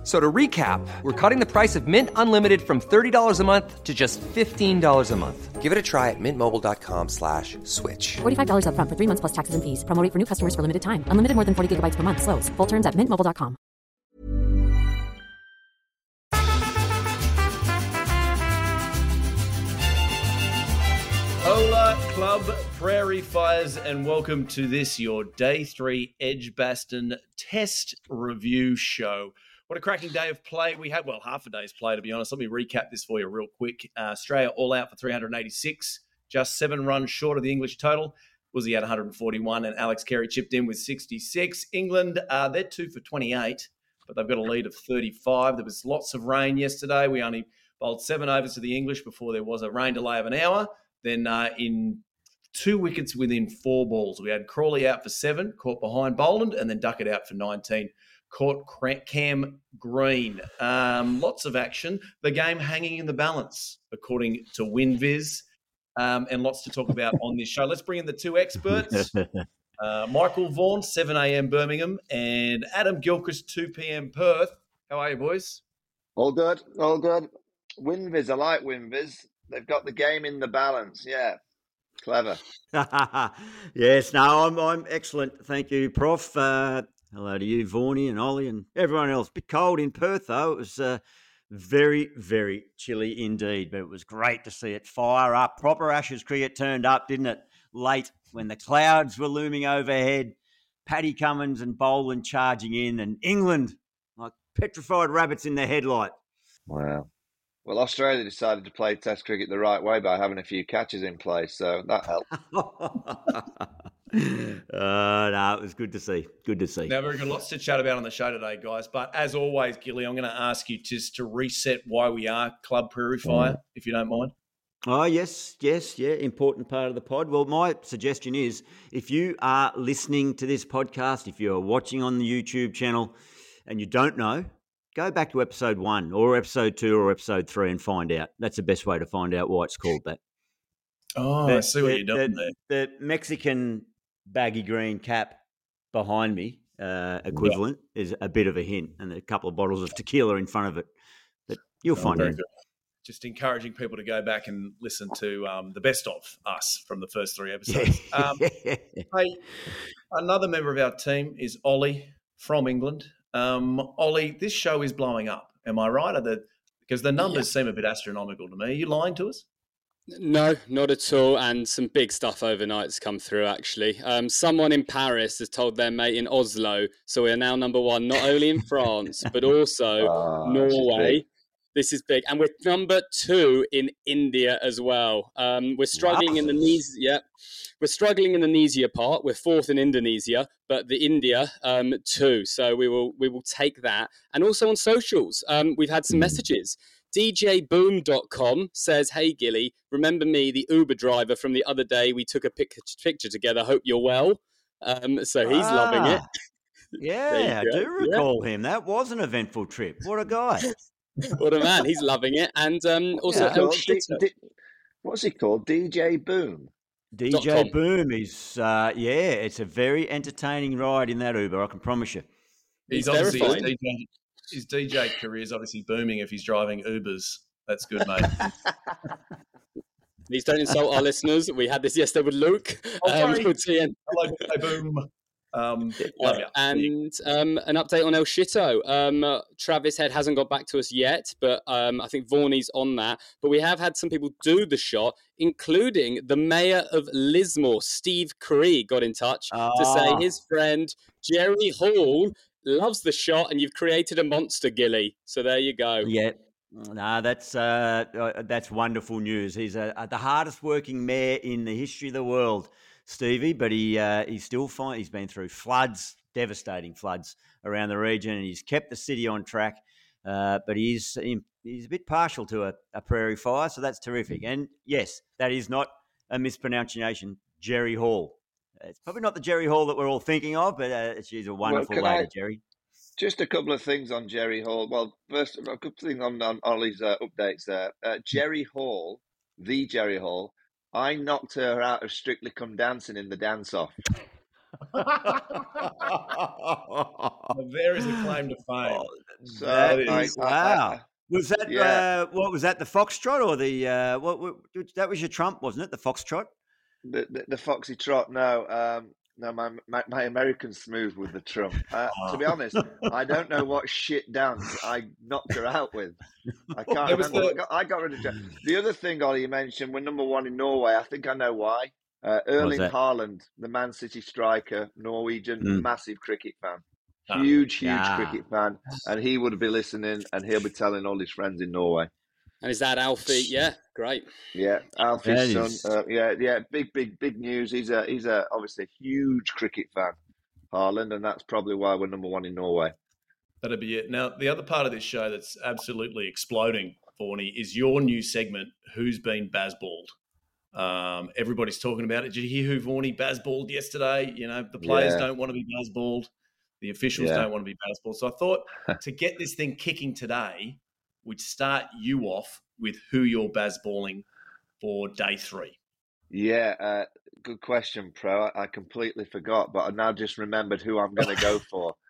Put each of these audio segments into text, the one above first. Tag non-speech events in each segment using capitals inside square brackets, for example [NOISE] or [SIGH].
F- So to recap, we're cutting the price of Mint Unlimited from $30 a month to just $15 a month. Give it a try at mintmobile.com slash switch. $45 upfront for three months plus taxes and fees. Promo rate for new customers for limited time. Unlimited more than 40 gigabytes per month. Slows. Full terms at mintmobile.com. Hola, Club Prairie Fires, and welcome to this, your day three Edgbaston Test Review Show. What a cracking day of play we had. Well, half a day's play, to be honest. Let me recap this for you real quick. Uh, Australia all out for 386, just seven runs short of the English total. Uzzy at 141, and Alex Carey chipped in with 66. England, uh, they're two for 28, but they've got a lead of 35. There was lots of rain yesterday. We only bowled seven overs to the English before there was a rain delay of an hour. Then uh, in two wickets within four balls, we had Crawley out for seven, caught behind Boland, and then Duckett out for 19. Caught Cra- Cam Green. Um, lots of action. The game hanging in the balance, according to WinViz. Um, and lots to talk about on this show. Let's bring in the two experts. [LAUGHS] Uh, Michael Vaughan, 7 a.m. Birmingham, and Adam Gilchrist, 2 p.m. Perth. How are you, boys? All good, all good. Winviz, I like Winviz. They've got the game in the balance. Yeah, clever. [LAUGHS] yes, no, I'm I'm excellent. Thank you, Prof. Uh, hello to you, Vaughnie and Ollie and everyone else. Bit cold in Perth though. It was uh, very, very chilly indeed, but it was great to see it fire up. Proper Ashes cricket turned up, didn't it? Late when the clouds were looming overhead. Paddy Cummins and Boland charging in, and England like petrified rabbits in the headlight. Wow. Well, Australia decided to play Test cricket the right way by having a few catches in place, so that helped. [LAUGHS] [LAUGHS] uh, no, it was good to see. Good to see. Now, we've got Lots to chat about on the show today, guys. But as always, Gilly, I'm going to ask you just to reset why we are Club Prairie Fire, if you don't mind. Oh, yes, yes, yeah, important part of the pod. Well, my suggestion is if you are listening to this podcast, if you're watching on the YouTube channel and you don't know, go back to episode one or episode two or episode three and find out. That's the best way to find out why it's called that. Oh, The- I see what the- you're doing the, there. The Mexican baggy green cap behind me, uh, equivalent, is a bit of a hint, and a couple of bottles of tequila in front of it. But you'll Oh, find very good. Just encouraging people to go back and listen to um, the best of us from the first three [LAUGHS] episodes. Um, hey, another member of our team is Ollie from England. Um, Ollie, this show is blowing up. Am I right? Are the, because the numbers seem a bit astronomical to me. Are you lying to us? No, not at all. And some big stuff overnight's come through, actually. Um, someone in Paris has told their mate in Oslo. So we are now number one, not only in France, [LAUGHS] but also Ah, Norway. This is big. And we're number two in India as well. Um, we're struggling in the knees. Yeah. We're struggling in the Indonesia part. We're fourth in Indonesia, but the India um, two. So we will we will take that. And also on socials, um, we've had some messages. DJBoom.com says, Hey Gilly, remember me, the Uber driver from the other day? We took a pic- picture together. Hope you're well. Um, so he's loving it. Ah, Yeah, I go. do Yeah. recall him. That was an eventful trip. What a guy. [LAUGHS] What a man. He's loving it. And um, also, What's he El called? D- D- what's he called? DJ Boom. DJ com. Boom is, uh, yeah, it's a very entertaining ride in that Uber, I can promise you. He's It's obviously his terrifying. DJ, his DJ career is obviously booming if he's driving Ubers. That's good, mate. Please don't insult our listeners. We had this yesterday with Luke. Oh, with Hello, Boom. Um, you. And um, an update on El Shito. Um, uh, Travis Head hasn't got back to us yet, but um, I think Vaughnie's on that. But we have had some people do the shot, including the mayor of Lismore, Steve Krieg, got in touch to Ah. say his friend Jerry Hall loves the shot, and you've created a monster, Gilly. So there you go. Yeah. No, that's uh, uh, that's wonderful news. He's uh, uh, the hardest working mayor in the history of the world, Stevie. But he uh, he's still fine. He's been through floods, devastating floods around the region, and he's kept the city on track. Uh, but he's he's a bit partial to a, a prairie fire, so that's terrific. And yes, that is not a mispronunciation. Jerry Hall. It's probably not the Jerry Hall that we're all thinking of, but uh, she's a wonderful can lady, I- Jerry. Just a couple of things on Jerry Hall. Well, first, a couple of things on, on Ollie's uh, updates there. Uh, Jerry Hall, the Jerry Hall, I knocked her out of Strictly Come Dancing in the dance off. [LAUGHS] Well, there is a claim to fame. So That I- is- I- I- wow. Was that Yeah. uh, what was that? The foxtrot or the uh, what, what? That was your trump, wasn't it? The foxtrot. The, the, the Foxy Trot, no. Um, no, my, my, my American smooth with the trump. Uh, To be honest, I don't know what shit dance I knocked her out with. I can't remember. the- I, got, I got rid of Jer- The other thing, Ollie, you mentioned, we're number one in Norway. I think I know why. Uh, Erling that? Haaland, the Man City striker, Norwegian, Mm. massive cricket fan. Ah, Huge, huge yeah. cricket fan. And he would be listening and he'll be telling all his friends in Norway. And is that Alfie? Yeah, great. Yeah, Alfie's That son. Uh, yeah, yeah, big, big, big news. He's a he's a obviously a huge cricket fan, Haaland, and that's probably why we're number one in Norway. That'd be it. Now, the other part of this show that's absolutely exploding, Vaughnie, is your new segment, Who's Been Bazballed? Um, everybody's talking about it. Did you hear who Vaughnie Bazballed yesterday? You know, the players Yeah. don't want to be Bazballed. The officials Yeah. don't want to be Bazballed. So I thought [LAUGHS] to get this thing kicking today, we'd start you off with who you're Bazballing for day three. Yeah, uh, good question, Pro. I, I completely forgot, but I now just remembered who I'm going to go for. [LAUGHS]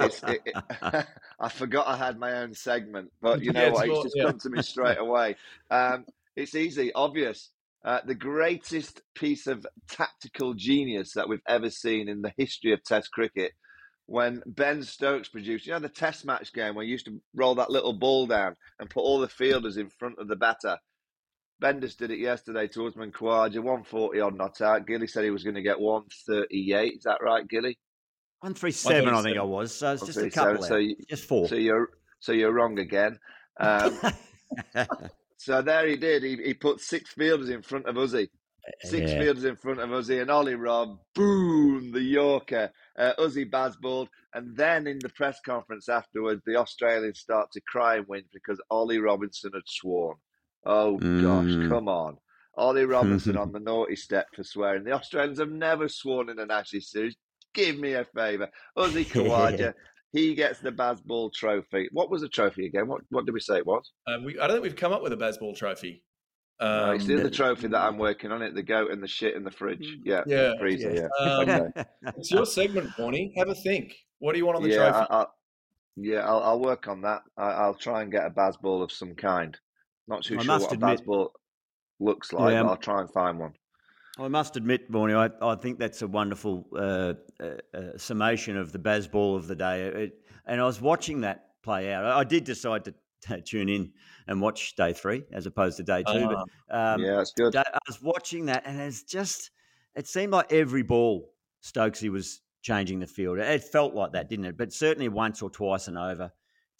It's, it, it- [LAUGHS] I forgot I had my own segment, but you know Yeah, what? it's It's just yeah. come to me straight away. Um, it's easy, obvious. Uh, the greatest piece of tactical genius that we've ever seen in the history of Test cricket. When Ben Stokes produced, you know, the Test match game where you used to roll that little ball down and put all the fielders in front of the batter. Bendis did it yesterday to Usman Khawaja, 140 on not out. Gilly said he was going to get 138. Is that right, Gilly? One three seven, I think I was. So it's just a couple. so you- just four. So you're so you're wrong again. Um, [LAUGHS] [LAUGHS] so there he did. He, he put six fielders in front of Uzzy. Six Yeah. fielders in front of Uzzy and Ollie Rob. Boom, the Yorker. Uh, Uzzy Bazballed. And then in the press conference afterwards, the Australians start to cry and whinge because Ollie Robinson had sworn. Oh Mm. gosh, come on. Ollie Robinson [LAUGHS] on the naughty step for swearing. The Australians have never sworn in an Ashes series. Give me a favour. Uzzy [LAUGHS] Khawaja, he gets the Bazball trophy. What was the trophy again? What what did we say it was? Uh, we, I don't think we've come up with a Bazball trophy. No, Um, it's the other trophy that I'm working on it, the goat and the shit in the fridge. Yeah, Yeah, freezer, yeah. Um, Okay. it's your segment, Vaughnie. Have a think. What do you want on the yeah, trophy? I, I, yeah, I'll, I'll work on that. I, I'll try and get a Bazball of some kind. Not too I sure what admit- a Bazball looks like, Yeah, but um, I'll try and find one. I must admit, Vaughnie, I, I think that's a wonderful uh, uh, uh, summation of the Bazball of the day. It, and I was watching that play out. I, I did decide to [LAUGHS] t- tune in and watch day three as opposed to day two. Ah. but um, yeah, it's good. I was watching that, and it's just, it seemed like every ball Stokesy was changing the field. It felt like that, didn't it? But certainly once or twice and over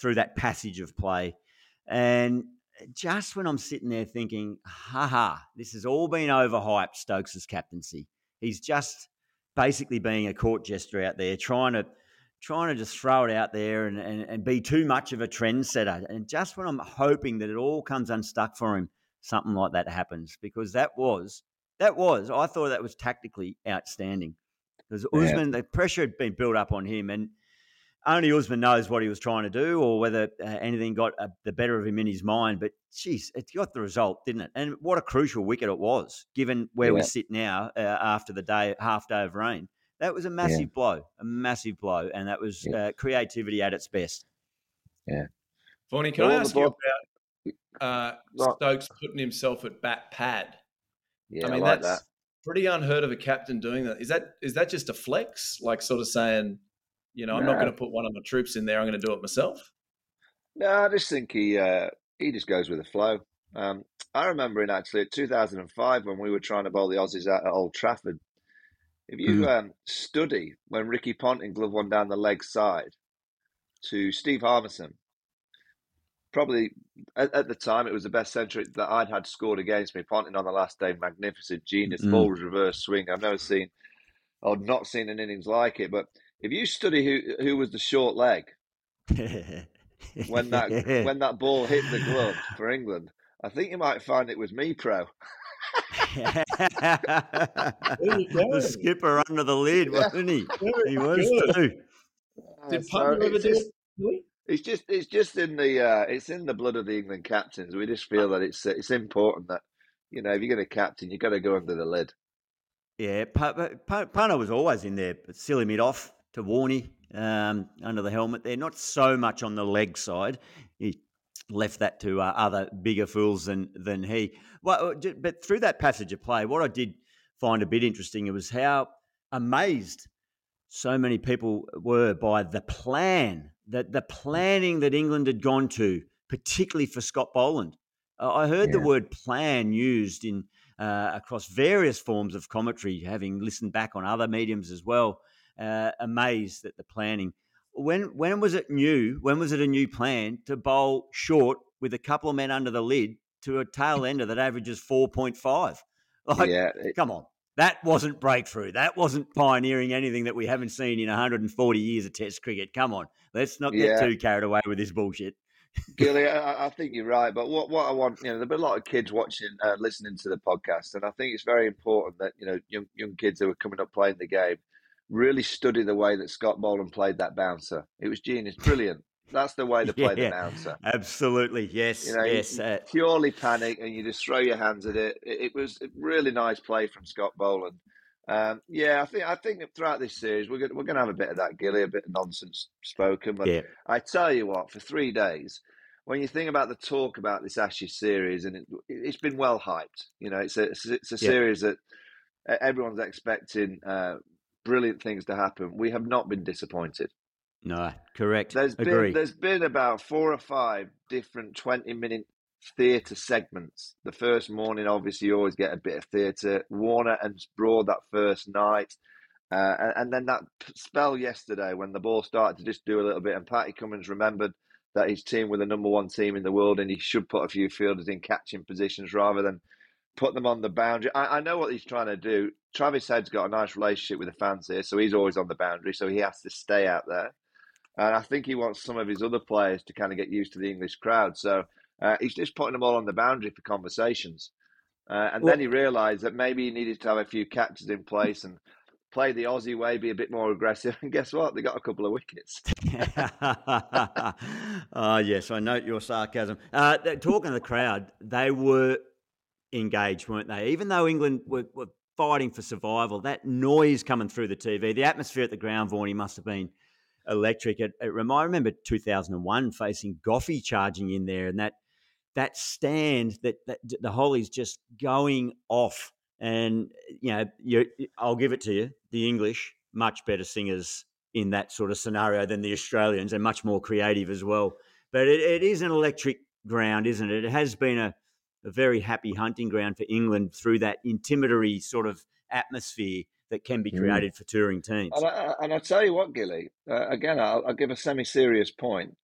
through that passage of play. And just when I'm sitting there thinking, haha, this has all been overhyped, Stokes' captaincy. He's just basically being a court jester out there, trying to trying to just throw it out there and, and, and be too much of a trendsetter. And just when I'm hoping that it all comes unstuck for him, something like that happens. Because that was that was, I thought that was tactically outstanding. Because Yeah. Usman, the pressure had been built up on him and only Usman knows what he was trying to do or whether uh, anything got uh, the better of him in his mind. But geez, it got the result, didn't it? And what a crucial wicket it was, given where we sit now uh, after the day half day of rain. That was a massive blow, a massive blow, and that was uh, creativity at its best. Vaughnie, can All I ask you about uh, Right. Stokes putting himself at bat pad? Yeah, I mean, like that's that. pretty unheard of a captain doing that. Is that is that just a flex? Like sort of saying, you know, I'm not going to put one of my troops in there. I'm going to do it myself. No, I just think he uh, he just goes with the flow. Um, I remember in actually 2005 when we were trying to bowl the Aussies out at Old Trafford. If you Mm. um, study when Ricky Ponting gloved one down the leg side to Steve Harmison, probably at, at the time it was the best century that I'd had scored against me. Ponting on the last day, magnificent genius, Mm. ball was reverse swing. I've never seen or not seen an innings like it. But if you study who who was the short leg when that [LAUGHS] when that ball hit the glove for England, I think you might find it was me, pro. The skipper under the lid, wasn't he? Very He was good. too. Did so Punter ever it's do just- it? It's just it's just in the uh, it's in the blood of the England captains. We just feel that it's it's important that you know if you're going to captain, you've got to go under the lid. Yeah, Pu- Pu- Punter was always in there, but silly mid off to Warney um, under the helmet there. Not so much on the leg side. He left that to uh, other bigger fools than than he. Well, uh, but through that passage of play, what I did find a bit interesting was how amazed so many people were by the plan, that the planning that England had gone to, particularly for Scott Boland. Uh, I heard the word plan used in uh, across various forms of commentary, having listened back on other mediums as well. Uh, amazed at the planning. When when was it new? When was it a new plan to bowl short with a couple of men under the lid to a tail ender that averages four point five? [LAUGHS] Like, yeah, it- come on, that wasn't breakthrough. That wasn't pioneering anything that we haven't seen in 140 years of Test cricket. Come on, let's not get Yeah. too carried away with this bullshit. Gilly, [LAUGHS] I, I think you're right. But what, what I want, you know, there'll be a lot of kids watching, uh, listening to the podcast, and I think it's very important that you know young young kids who are coming up playing the game really study the way that Scott Boland played that bouncer. It was genius, brilliant. That's the way [LAUGHS] to play the bouncer. Absolutely, yes, You know, yes. you Uh, purely panic and you just throw your hands at it. It, it was a really nice play from Scott Boland. Um, yeah, I think I think throughout this series we're going we're going to have a bit of that, Gilly, a bit of nonsense spoken. But yeah, I tell you what, for three days, when you think about the talk about this Ashes series, and it, it's been well hyped. You know, it's a it's a, a Yeah. series that everyone's expecting uh, brilliant things to happen. We have not been disappointed. no, correct. There's Agree. been there's been about four or five different twenty minute theatre segments. The first morning, obviously, you always get a bit of theatre. Warner and Broad that first night, uh, and, and then that spell yesterday when the ball started to just do a little bit, and Patty Cummins remembered that his team were the number one team in the world, and he should put a few fielders in catching positions rather than put them on the boundary. I, I know what he's trying to do. Travis Head's got a nice relationship with the fans here, so he's always on the boundary, so he has to stay out there. And I think he wants some of his other players to kind of get used to the English crowd. So uh, he's just putting them all on the boundary for conversations. Uh, and then he realised that maybe he needed to have a few catches in place and play the Aussie way, be a bit more aggressive. And guess what? They got a couple of wickets. [LAUGHS] Ah, yes, I note your sarcasm. Uh, talking to the crowd, they were engaged, weren't they? Even though England were, were fighting for survival, that noise coming through the TV, the atmosphere at the ground, Vaughan, must have been electric. It, it I remember 2001 facing Goughie charging in there, and that that stand that, that the Hollies just going off. And you know, you, I'll give it to you. The English much better singers in that sort of scenario than the Australians, and much more creative as well. But it, it is an electric ground, isn't it? It has been a, a very happy hunting ground for England through that intimidatory sort of atmosphere that can be Mm. created for touring teams. And I, and I tell you what, Gilly, uh, again, I'll, I'll give a semi serious point.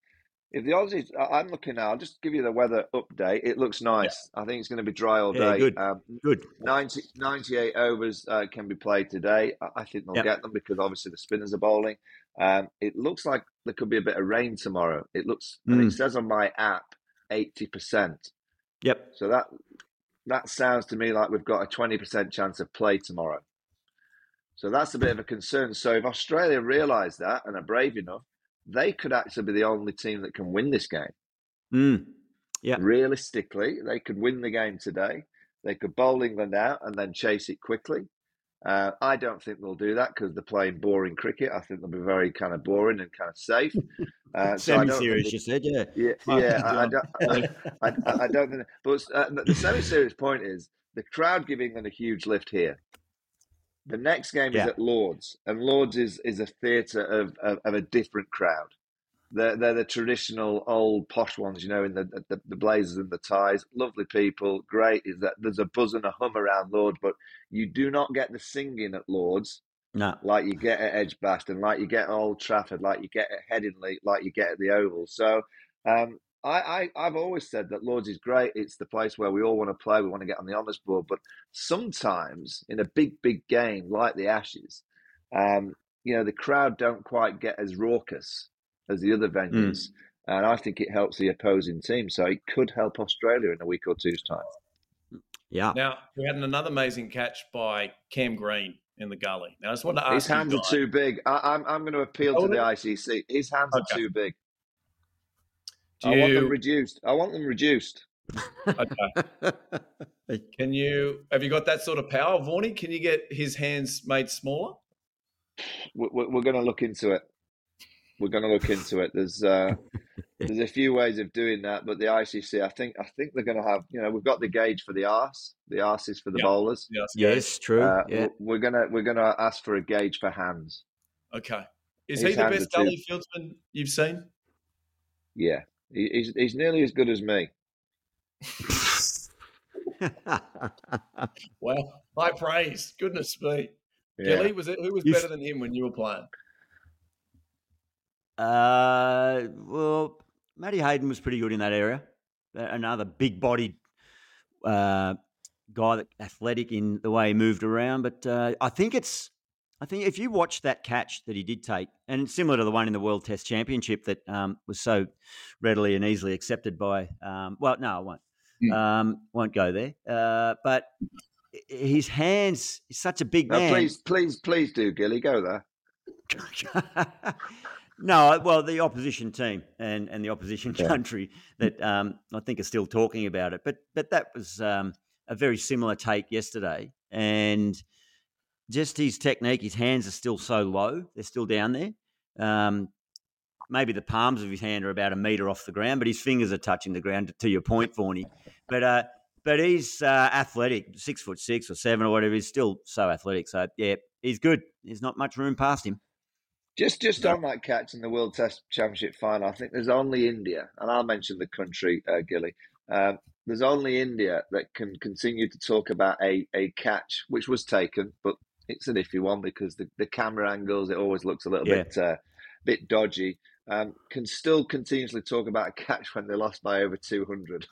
If the Aussies, I- I'm looking now, I'll just give you the weather update. It looks nice. I think it's going to be dry all Yeah, day. good. Um, Good. 90, 98 overs uh, can be played today. I, I think they'll Yep. get them because obviously the spinners are bowling. Um, it looks like there could be a bit of rain tomorrow. It looks, and Mm. it says on my app, 80%. Yep. So that that sounds to me like we've got a 20% chance of play tomorrow. So that's a bit of a concern. So if Australia realise that and are brave enough, they could actually be the only team that can win this game. Mm. Yeah. Realistically, they could win the game today. They could bowl England out and then chase it quickly. Uh, I don't think they'll do that because they're playing boring cricket. I think they'll be very kind of boring and kind of safe. [LAUGHS] Uh, so I don't think Semi-serious, they- you said, yeah. yeah, [LAUGHS] yeah. I, I don't, I, I, I don't think. But uh, the semi-serious point is the crowd giving England a huge lift here. The next game Yeah. is at Lords, and Lords is is a theatre of, of of a different crowd. They're they're the traditional old posh ones, you know, in the the, the blazers and the ties. Lovely people, great. Is that there's a buzz and a hum around Lords, but you do not get the singing at Lords No. like you get at Edgbaston, like you get at Old Trafford, like you get at Headingley, like you get at the Oval. So um, I, I, I've always said that Lords is great. It's the place where we all want to play. We want to get on the honours board. But sometimes in a big, big game like the Ashes, um, you know, the crowd don't quite get as raucous as the other venues. Hmm. And I think it helps the opposing team. So it could help Australia in a week or two's time. Yeah. Now, we had another amazing catch by Cam Green in the gully. Now, I just want to ask His hands you are too big. I, I'm I'm going to appeal Oh, to the. Oh, ICC. His hands are too big. do I want them reduced. I want them reduced. okay, [LAUGHS] can you have you got that sort of power, Vaughnie? Can you get his hands made smaller? We're, we're, we're going to look into it. We're going to look into it. There's uh, [LAUGHS] there's a few ways of doing that, but the ICC, I think I think they're going to have. You know, we've got the gauge for the arse. The arse is for the Yeah. bowlers. Yes. yes, true. Uh, yeah. We're gonna we're gonna ask for a gauge for hands. Okay. Is His he the best are gully fieldsman you've seen? Yeah, he, he's he's nearly as good as me. [LAUGHS] well, high praise. Goodness me. Yeah. Gilly, was it who was better than him when you were playing? Uh, well, Matty Hayden was pretty good in that area. Another big-bodied uh, guy, that athletic in the way he moved around. But uh, I think it's, I think if you watch that catch that he did take, and similar to the one in the World Test Championship that um, was so readily and easily accepted by, um, well, no, I won't, Hmm. um, won't go there. Uh, but his hands, he's such a big No, man. please, please, please do, Gilly. Go there. [LAUGHS] no, well, the opposition team and, and the opposition Yeah. country that um, I think are still talking about it. But but that was um, a very similar take yesterday, and just his technique. His hands are still so low; they're still down there. Um, maybe the palms of his hand are about a meter off the ground, but his fingers are touching the ground. To your point, Vaughnie. But uh, but he's uh, athletic, six foot six or seven or whatever. He's still so athletic. So yeah, he's good. There's not much room past him. Just just No. on that catch in the World Test Championship final, I think there's only India, and I'll mention the country, uh, Gilly. Um, there's only India that can continue to talk about a, a catch which was taken, but it's an iffy one because the, the camera angles it always looks a little Yeah. bit uh, bit dodgy. Um, can still continuously talk about a catch when they lost by over 200.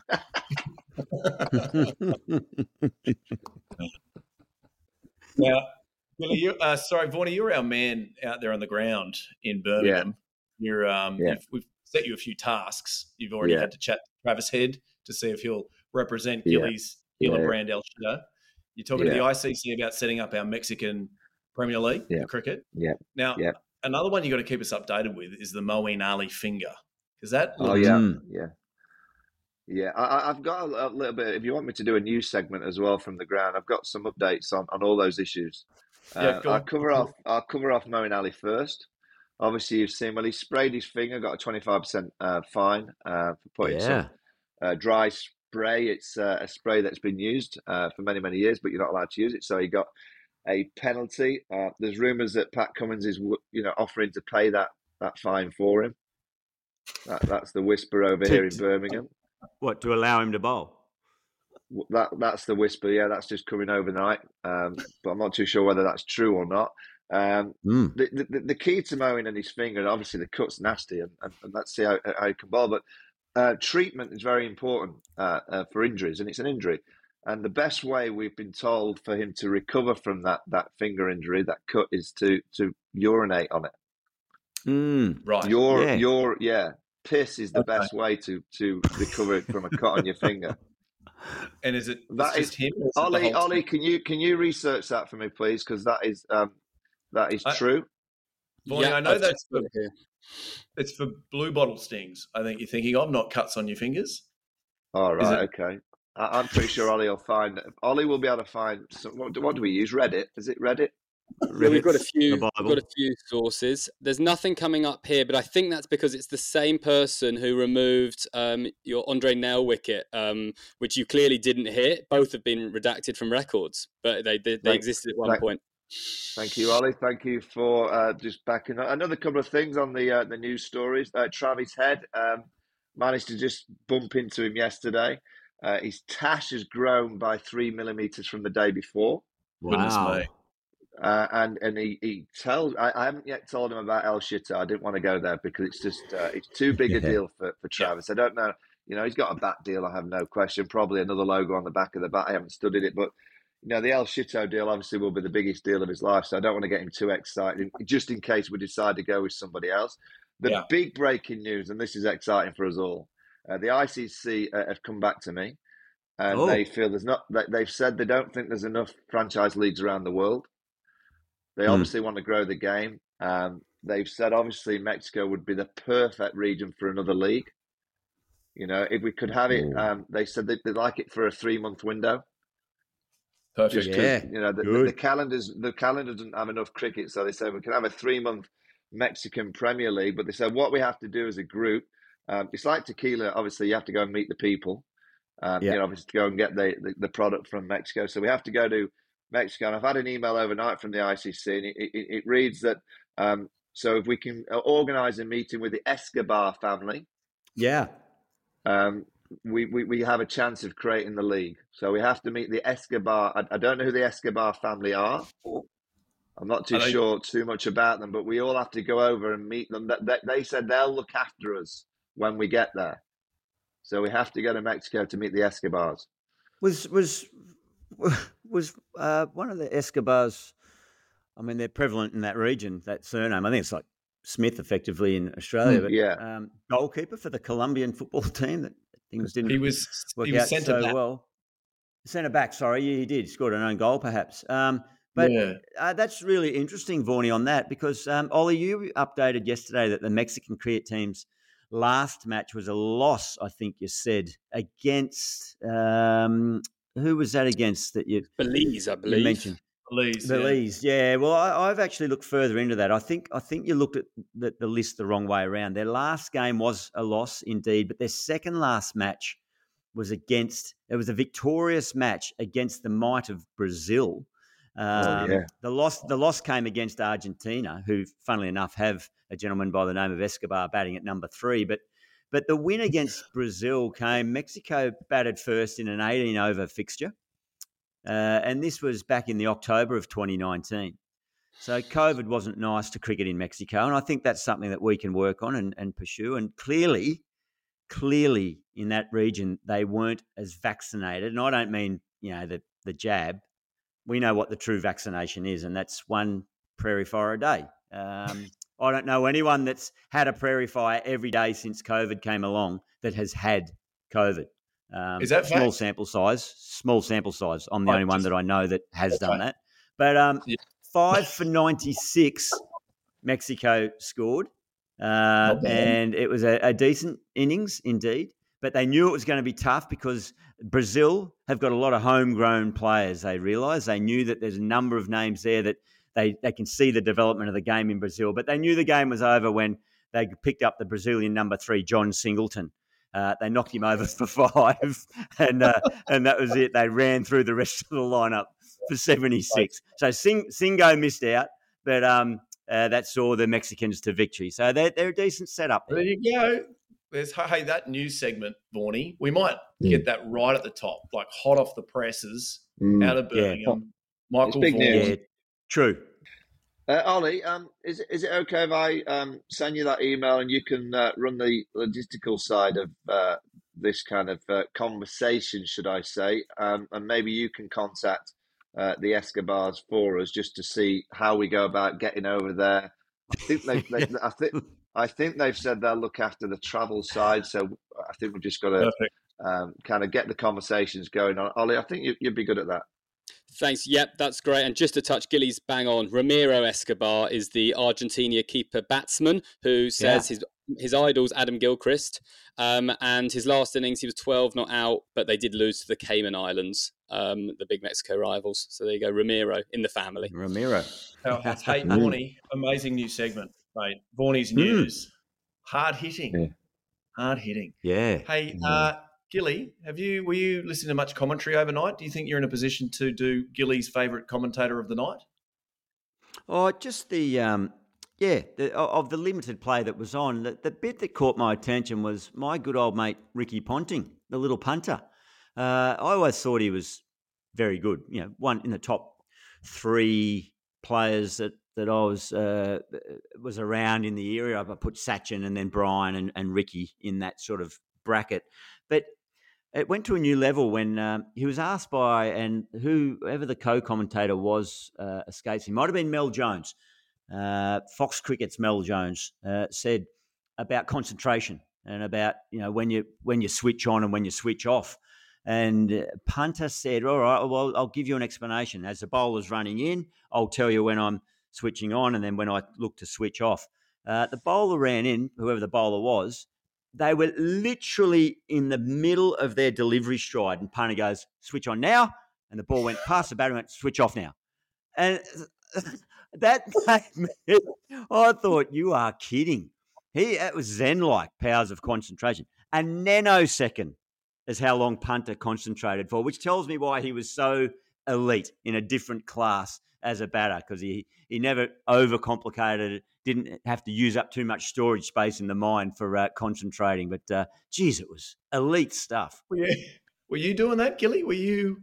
Now, [LAUGHS] [LAUGHS] Gilly, you, uh, sorry, Vaughnie, you're our man out there on the ground in Birmingham. You're um, Yeah. you've, we've set you a few tasks. You've already Yeah. had to chat to Travis Head to see if he'll represent Yeah. Gilly's Yeah. Gillibrand El Shito. You're talking to the ICC about setting up our Mexican Premier League Yeah. for cricket. Yeah. Now, Yeah. another one you got to keep us updated with is the Moeen Ali finger because that Oh looked- yeah, Mm. yeah, yeah. I, I- I've got a, a little bit. If you want me to do a news segment as well from the ground, I've got some updates on, on all those issues. Yeah, Uh, go I'll cover off. I'll cover off Moeen Ali first. Obviously, you've seen well. He sprayed his finger, got a twenty five percent fine uh, for putting yeah. some uh, dry spray. It's uh, a spray that's been used uh, for many many years, but you're not allowed to use it. So he got a penalty. Uh, there's rumours that Pat Cummins is you know offering to pay that that fine for him. That, that's the whisper over here in Birmingham. What to allow him to bowl? W- That that's the whisper. Yeah, that's just coming overnight. Um, but I'm not too sure whether that's true or not. Um, Mm. the, the the key to Moeen and his finger, and obviously the cut's nasty, and, and, and let's see how, how he can bowl. But uh, treatment is very important uh, uh, for injuries, and it's an injury. And the best way we've been told for him to recover from that, that finger injury, that cut, is to to urinate on it. Mm. right. Your Yeah. your yeah, piss is the Okay. best way to to recover from a cut on your finger. And is it that is just him? is Ollie, Ollie, team? can you can you research that for me, please? Because that is um, that is I- true. Vaughnie, I know I've that's for, it it's for blue bottle stings. I think you're thinking of, not cuts on your fingers. All right, it- okay. I, I'm pretty sure Ollie will find. Ollie will be able to find. Some, what, what do we use? Reddit? Is it Reddit? [LAUGHS] Yeah, we've got a few. We've got a few sources. There's nothing coming up here, but I think that's because it's the same person who removed um, your Andre Nel wicket, um, which you clearly didn't hit. Both have been redacted from records, but they they, they Thank- existed at one thank- point. Thank you, Ollie. Thank you for uh, just backing up. Another couple of things on the uh, the news stories. Uh, Travis Head um, managed to just bump into him yesterday. Uh, his tash has grown by three millimeters from the day before. Goodness Wow. Uh, and and he, he tells I, I haven't yet told him about El Shito. I didn't want to go there because it's just uh, it's too [LAUGHS] big a deal for, for Travis. I don't know. You know, he's got a bat deal. I have no question. Probably another logo on the back of the bat. I haven't studied it, but you know, the El Shito deal obviously will be the biggest deal of his life. So I don't want to get him too excited, just in case we decide to go with somebody else. The Yeah. big breaking news, and this is exciting for us all. Uh, the ICC uh, have come back to me, and Oh. they feel there's not. they- They've said they don't think there's enough franchise leagues around the world. They Mm. obviously want to grow the game. Um, they've said obviously Mexico would be the perfect region for another league. You know, if we could have it, um, they said they would like it for a three month window. Perfect. Yeah, you know, the, the, the calendars the calendar doesn't have enough cricket, so they said we can have a three month Mexican Premier League. But they said what we have to do as a group, um, it's like tequila. Obviously, you have to go and meet the people. Um, Yeah. You know, obviously to go and get the, the, the product from Mexico. So we have to go to Mexico. And I've had an email overnight from the ICC, and it, it, it reads that um, so if we can uh, organise a meeting with the Escobar family, Yeah. um, we, we, we have a chance of creating the league. So we have to meet the Escobar. I, I don't know who the Escobar family are. I'm not too sure too much about them, but we all have to go over and meet them. That they, they said they'll look after us when we get there. So we have to go to Mexico to meet the Escobars. Was was was uh, one of the Escobars? I mean, they're prevalent in that region. That surname, I think it's like Smith, effectively in Australia. Mm, but yeah. um, goalkeeper for the Colombian football [LAUGHS] team. That things didn't He was work he was out centre so back. well. Centre back, sorry, yeah, he did He scored an own goal, perhaps. Um, but Yeah. uh, that's really interesting, Vaughnie, on that because um, Ollie, you updated yesterday that the Mexican cricket team's last match was a loss. I think you said against um, who was that against that you, Belize, I believe. you mentioned? Belize. yeah. Belize, yeah. Well, I, I've actually looked further into that. I think I think you looked at the, the list the wrong way around. Their last game was a loss, indeed, but their second last match was against. It was a victorious match against the might of Brazil. Um, yeah. The loss the loss came against Argentina, who, funnily enough, have a gentleman by the name of Escobar batting at number three. But but the win against Brazil came. Mexico batted first in an 18 over fixture. Uh, and this was back in the October of 2019. So COVID wasn't nice to cricket in Mexico, and I think that's something that we can work on and, and pursue. And clearly, clearly in that region, they weren't as vaccinated. And I don't mean you know the the jab. We know what the true vaccination is, and that's one prairie fire a day. Um, I don't know anyone that's had a prairie fire every day since COVID came along that has had COVID. Um, Is that small fact? sample size? Small sample size. I'm the Oh, only one that I know that has done Okay. that. But um, Yeah. five for 96, Mexico scored. Uh, and it was a, a decent innings indeed. But they knew it was going to be tough because Brazil have got a lot of homegrown players. They realised they knew that there's a number of names there that they, they can see the development of the game in Brazil. But they knew the game was over when they picked up the Brazilian number three, John Singleton. Uh, they knocked him over [LAUGHS] for five, and uh, and that was it. They ran through the rest of the lineup for seventy six. So Sing, Singo missed out, but um, uh, that saw the Mexicans to victory. So they're they're a decent setup. There you go. There's hey that news segment, Vaughnie. We might get that right at the top, like hot off the presses out of Yeah. Birmingham. Michael big Vaughan. news. Yeah, true. Uh, Ollie, um, is it, is it okay if I um, send you that email and you can uh, run the logistical side of uh, this kind of uh, conversation, should I say? Um, and maybe you can contact uh, the Escobars for us just to see how we go about getting over there. I think [LAUGHS] they, they I think I think they've said they'll look after the travel side, so I think we've just got to um, kind of get the conversations going on. Ollie, I think you, you'd be good at that. Thanks. Yep, that's great. And just to touch Gilly's bang on, Ramiro Escobar is the Argentina keeper batsman who says his his idol's Adam Gilchrist. Um, and his last innings, he was 12 not out, but they did lose to the Cayman Islands, um, the big Mexico rivals. So there you go, Ramiro in the family. Ramiro. How hot. Hey, Vaughnie, amazing new segment, mate. Vaughnie's news. Hard hitting. Yeah. Hard hitting. Yeah. Hey, uh, Gilly, have you were you listening to much commentary overnight? Do you think you're in a position to do Gilly's favourite commentator of the night? Oh, just the um, yeah, the, of the limited play that was on. The, the bit that caught my attention was my good old mate Ricky Ponting, the little punter. Uh, I always thought he was very good. You know, one in the top three players that that I was uh, was around in the area. I put Sachin and then Brian and, and Ricky in that sort of bracket, but. It went to a new level when um, he was asked by, and whoever the co-commentator was uh, escapes me. Might have been Mel Jones, uh, Fox Cricket's Mel Jones uh, said about concentration and about you know when you when you switch on and when you switch off. And uh, punter said, "All right, well, I'll give you an explanation. As the bowler's running in, I'll tell you when I'm switching on, and then when I look to switch off, uh, the bowler ran in, whoever the bowler was. They were literally in the middle of their delivery stride, and Punter goes, "Switch on now," and the ball went past the batter and went, "Switch off now," and [LAUGHS] that made me. I thought you are kidding. He that was zen-like powers of concentration. A nanosecond is how long Punter concentrated for, which tells me why he was so elite in a different class as a batter because he, he never overcomplicated it, didn't have to use up too much storage space in the mind for uh, concentrating. But uh, geez, it was elite stuff. Were you, were you doing that, Gilly? Were you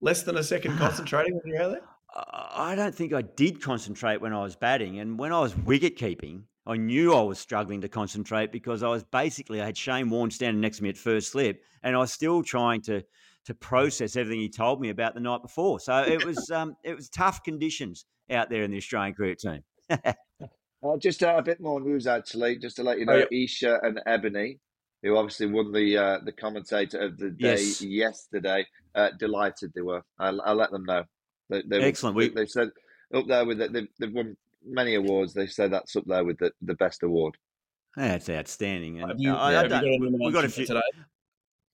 less than a second [SIGHS] concentrating when you were there? I don't think I did concentrate when I was batting. And when I was wicket keeping, I knew I was struggling to concentrate because I was basically I had Shane Warne standing next to me at first slip, and I was still trying to to process everything he told me about the night before. So it was [LAUGHS] um, it was tough conditions out there in the Australian cricket team. [LAUGHS] uh, just uh, a bit more news, actually, just to let you know, oh, yeah. Isha and Ebony, who obviously won the uh, the commentator of the day yes. yesterday, uh, delighted they were. I'll, I'll, let them know. They, they Excellent. Were, they, said up there with it. They've, they've won many awards. They say that's up there with the, the best award. That's outstanding. And you, I, yeah, I we got a few today.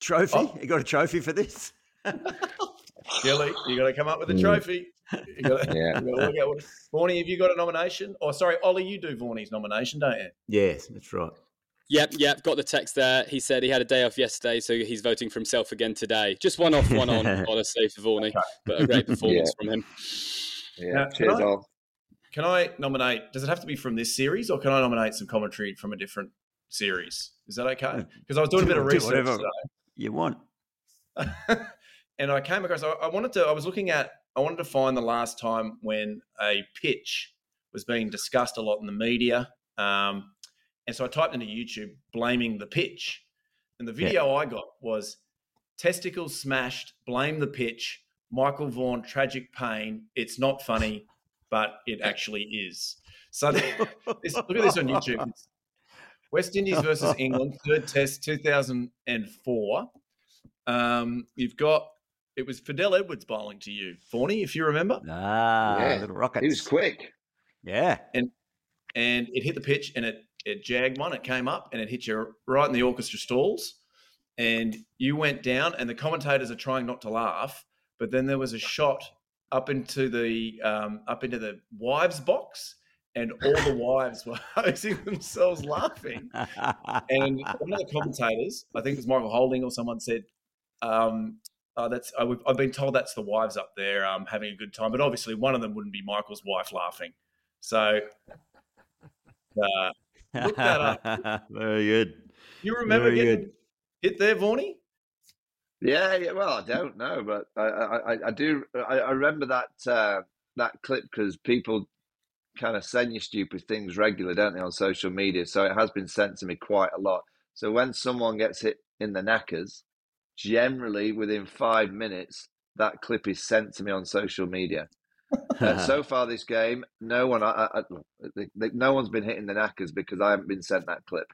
Trophy. Oh. You got a trophy for this? [LAUGHS] Gilly, you got to come up with a mm. trophy. You got to, [LAUGHS] yeah. you got to work out Vaughnie, have you got a nomination? Or sorry, Ollie, you do Vaughnie's nomination, don't you? Yes, that's right. Yep, yep, got the text there. He said he had a day off yesterday, so he's voting for himself again today. Just one off, one on, [LAUGHS] honestly, for Vorney, okay. but a great performance yeah. from him. Yeah, now, cheers, I. Can I nominate? Does it have to be from this series, or can I nominate some commentary from a different series? Is that okay? Because I was doing a bit of research today. You want? [LAUGHS] and I came across. I wanted to. I was looking at. I wanted to find the last time when a pitch was being discussed a lot in the media. Um, and so I typed into YouTube blaming the pitch. And the video yeah. I got was testicles smashed, blame the pitch, Michael Vaughan, tragic pain. It's not funny but it [LAUGHS] actually is. So [LAUGHS] this, look at this on YouTube. It's West Indies versus [LAUGHS] England, third test, 2004. Um, you've got it was Fidel Edwards bowling to you, Vaughnie, if you remember. Ah, yeah. little rocket. He was quick. Yeah, and and it hit the pitch and it it jagged one. It came up and it hit you right in the orchestra stalls, and you went down. And the commentators are trying not to laugh, but then there was a shot up into the um, up into the wives box, and all the wives were [LAUGHS] hosing themselves laughing. And one of the commentators, I think it was Michael Holding or someone said, um, uh, "That's I, have been told that's the wives up there um, having a good time." But obviously, one of them wouldn't be Michael's wife laughing. So uh, look that up. [LAUGHS] Very good. You remember Very getting good. hit there, Vaughnie? Yeah, yeah. Well, I don't know, but I, I, I do. I, I remember that uh, that clip because people kind of send you stupid things regularly, don't they, on social media? So it has been sent to me quite a lot. So when someone gets hit in the knackers, generally within five minutes, that clip is sent to me on social media. Uh, and [LAUGHS] so far this game, no one, I, I, no one's been hitting the knackers because I haven't been sent that clip.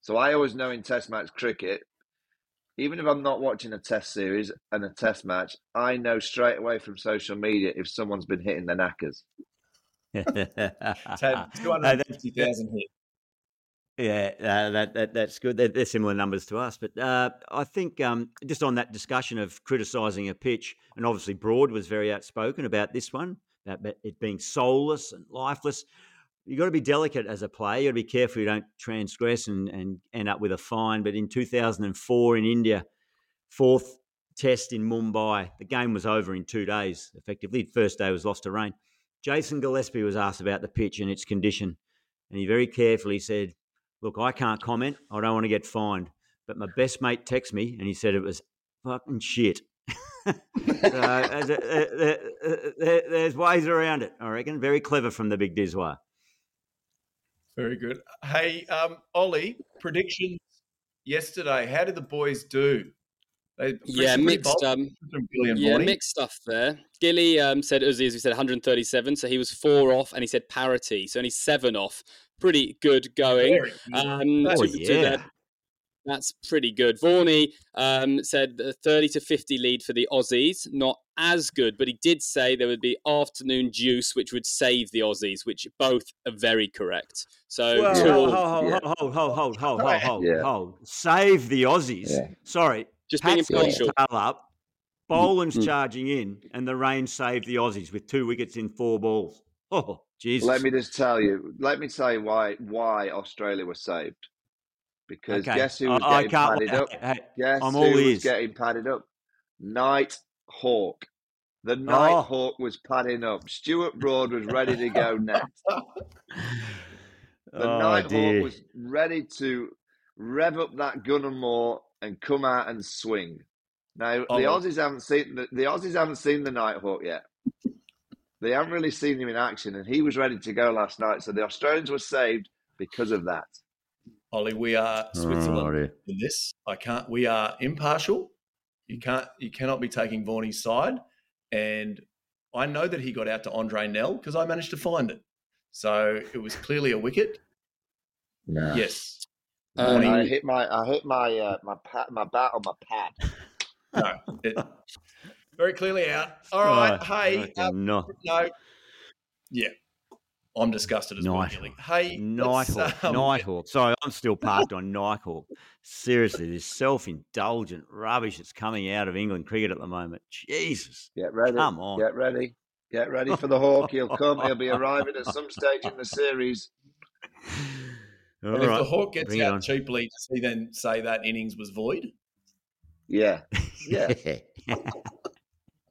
So I always know in Test match cricket, even if I'm not watching a test series and a test match, I know straight away from social media if someone's been hitting the knackers. [LAUGHS] 250,000 hit. Yeah, uh, that, that that's good. They're, they're, similar numbers to us, but uh, I think um, just on that discussion of criticising a pitch, and obviously Broad was very outspoken about this one, about it being soulless and lifeless you've got to be delicate as a player. You've got to be careful you don't transgress and, and end up with a fine. But in 2004 in India, fourth test in Mumbai, the game was over in two days, effectively. First day was lost to rain. Jason Gillespie was asked about the pitch and its condition. And he very carefully said, Look, I can't comment. I don't want to get fined. But my best mate texted me and he said it was fucking shit. [LAUGHS] so there's ways around it, I reckon. Very clever from the big Diswa. Very good. Hey, um, Ollie, predictions yesterday. How did the boys do? Yeah, mixed. Um, yeah, mixed stuff there. Gilly um, said Uzi, as we said, 137, so he was four off, and he said parity, so only seven off. Pretty good going. Um, oh, yeah. That's pretty good. Vaughnie um, said 30 to 50 lead for the Aussies, not as good, but he did say there would be afternoon juice, which would save the Aussies, which both are very correct. So, Well, two hold, all- hold, yeah. hold, hold, hold, hold, hold, hold, hold, Yeah. hold. Save the Aussies. Yeah. Sorry, just being Pat's got his impartial. tail up. Boland's Mm. charging in, and the rain saved the Aussies with two wickets in four balls. [LAUGHS] Oh, Jesus. Let me just tell you. Let me tell you why why Australia was saved. Because Okay. guess who was I- I getting can't padded wait. up? Hey, hey, Guess I'm who all was ears. getting padded up? Night Hawk. The Night Oh. Hawk was padding up. Stuart Broad was ready to go [LAUGHS] next. The Oh, Night dear. Hawk was ready to rev up that gun and more and come out and swing. Now Oh, the. Aussies haven't seen the, the Aussies haven't seen the Night Hawk yet. They haven't really seen him in action, and he was ready to go last night. So the Australians were saved because of that. Ollie, we are oh, Switzerland Oh, dear. in this. I can't. We are impartial. You can't. You cannot be taking Vaughnie's side. And I know that he got out to Andre Nel because I managed to find it. So it was clearly a wicket. No. Yes. Vaughnie- I hit my I hit my uh, my pat, my bat on my pad. [LAUGHS] no. It, very clearly out. All right. Oh, hey. um, no. no. Yeah. I'm disgusted as well. Night Gilly. Hey. let's, Nighthawk. um, Nighthawk. Sorry, I'm still parked on Nighthawk. Seriously, this self-indulgent rubbish that's coming out of England cricket at the moment. Jesus. Get ready. Come on. Get ready. Get ready for the [LAUGHS] hawk. He'll come. He'll be arriving at some stage in the series. [LAUGHS] All And if the Hawk gets bring out cheaply, does he then say that innings was void? Yeah. Yeah. [LAUGHS]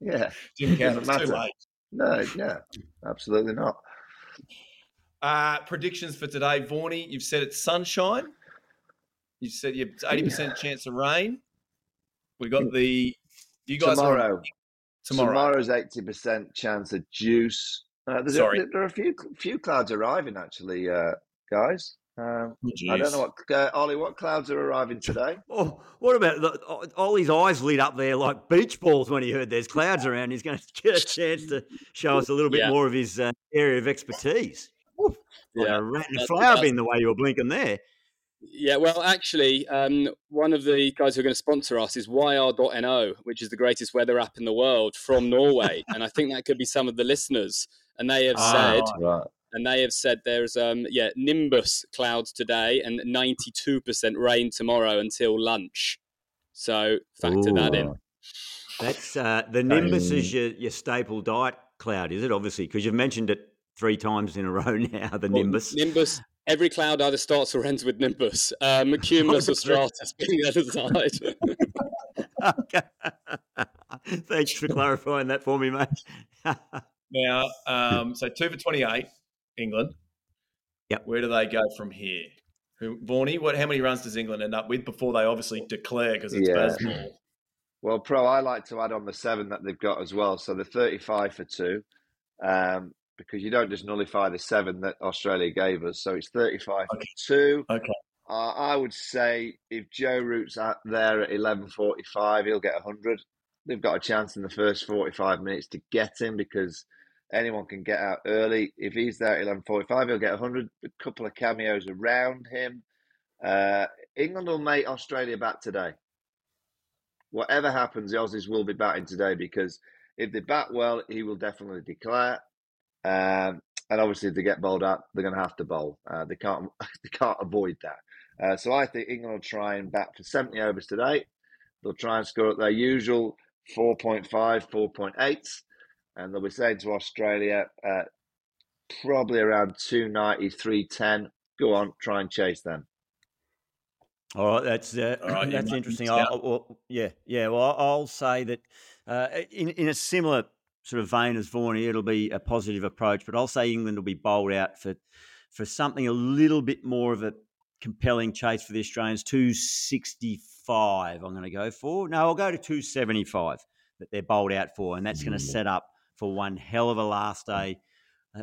Yeah. Didn't count. Doesn't too matter. late. No, yeah. Absolutely not. Uh, predictions for today, Vaughnie. You've said it's sunshine. You said you've eighty percent chance of rain. We got the you guys are- Tomorrow. tomorrow. Tomorrow's eighty percent chance of juice. Uh, there's Sorry. A, there are a few few clouds arriving actually, uh, guys. Um, Oh, I don't know what uh, Ollie. What clouds are arriving today? [LAUGHS] Oh, what about the, Ollie's eyes lit up there like beach balls when he heard there's clouds around? He's going [LAUGHS] to get a chance to show us a little bit Yeah. more of his uh, area of expertise. Woof, like Yeah, a rat in a flower that's- bin the way you were blinking there. Yeah, well, actually, um, one of the guys who are going to sponsor us is YR.no, which is the greatest weather app in the world from Norway, and I think that could be some of the listeners. And they have Ah, said, Right. And they have said there's um, yeah nimbus clouds today and 92% rain tomorrow until lunch. So factor that in. That's uh, the Nimbus is your, your staple diet cloud, is it? Obviously, because you've mentioned it three times in a [LAUGHS] row now. The Well, Nimbus. Nimbus. Every cloud either starts or ends with nimbus. Um, cumulus [LAUGHS] or stratus being the other side. Okay. [LAUGHS] Thanks for clarifying that for me, mate. Now, um, so two for twenty-eight, England. Yep. Where do they go from here? Who, what? How many runs does England end up with before they obviously declare because it's Yeah. Bazball? Well, Pro, I like to add on the seven that they've got as well. So the 35 for two, um, because you don't just nullify the seven that Australia gave us. So it's 35 Okay. for two. Okay. Uh, I would say if Joe Root's out there at 11.45, he'll get 100. They've got a chance in the first 45 minutes to get him because anyone can get out early. If he's there at 11.45, he'll get 100. A couple of cameos around him. Uh, England will make Australia bat today whatever happens, the Aussies will be batting today because if they bat well, he will definitely declare. Um, and obviously, if they get bowled out, they're going to have to bowl. Uh, they can't [LAUGHS] they can't avoid that. Uh, so I think England will try and bat for 70 overs today. They'll try and score at their usual 4.5, 4.8. And they'll be saying to Australia, uh, probably around 290, 310. Go on, try and chase them. All right, that's uh, All right, [CLEARS THROAT] that's interesting. miss out. I'll, well, yeah, yeah. Well, I'll say that uh, in in a similar sort of vein as Vaughnie, it'll be a positive approach, but I'll say England will be bowled out for for something a little bit more of a compelling chase for the Australians. Two sixty five. I'm going to go for. No, I'll go to two seventy five that they're bowled out for, and that's going to set up for one hell of a last day.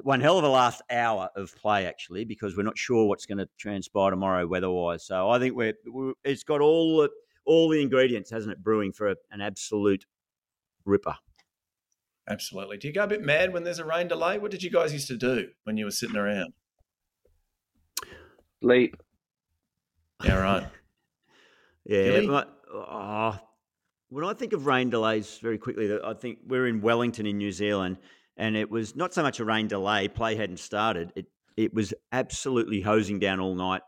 One hell of a last hour of play, actually, because we're not sure what's going to transpire tomorrow weather-wise. So I think we're, we're it's got all the all the ingredients, hasn't it, brewing for a, an absolute ripper. Absolutely. Do you go a bit mad when there's a rain delay? What did you guys used to do when you were sitting around? Leap. Yeah, right. [LAUGHS] Yeah, Really? but, oh, when I think of rain delays very quickly, I think we're in Wellington in New Zealand, and it was not so much a rain delay. Play hadn't started. It it was absolutely hosing down all night.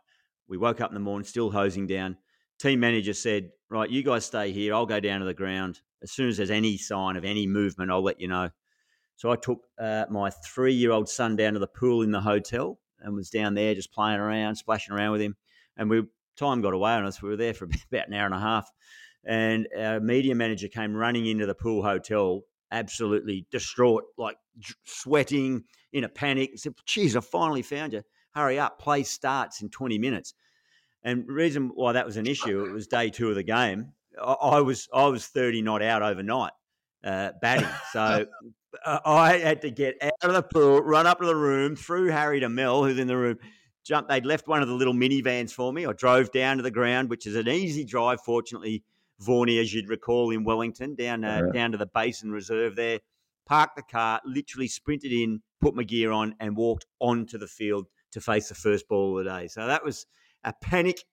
We woke up in the morning, still hosing down. Team manager said, "Right, you guys stay here. I'll go down to the ground as soon as there's any sign of any movement. I'll let you know." So I took uh, my three-year-old son down to the pool in the hotel and was down there just playing around, splashing around with him. And we time got away on us. We were there for [LAUGHS] about an hour and a half and our media manager came running into the pool hotel, absolutely distraught, like sweating in a panic. He said, "Geez, I finally found you. Hurry up! Play starts in 20 minutes." And reason why that was an issue, it was day two of the game. I, I was I was 30 not out overnight uh, batting, so uh, I had to get out of the pool, run up to the room, through Harry to Mel, who's in the room. Jump. They'd left one of the little minivans for me. I drove down to the ground, which is an easy drive. Fortunately, Vaughnie, as you'd recall, in Wellington, down uh, yeah. down to the Basin Reserve there. Parked the car, literally sprinted in, put my gear on, and walked onto the field to face the first ball of the day. So that was a panic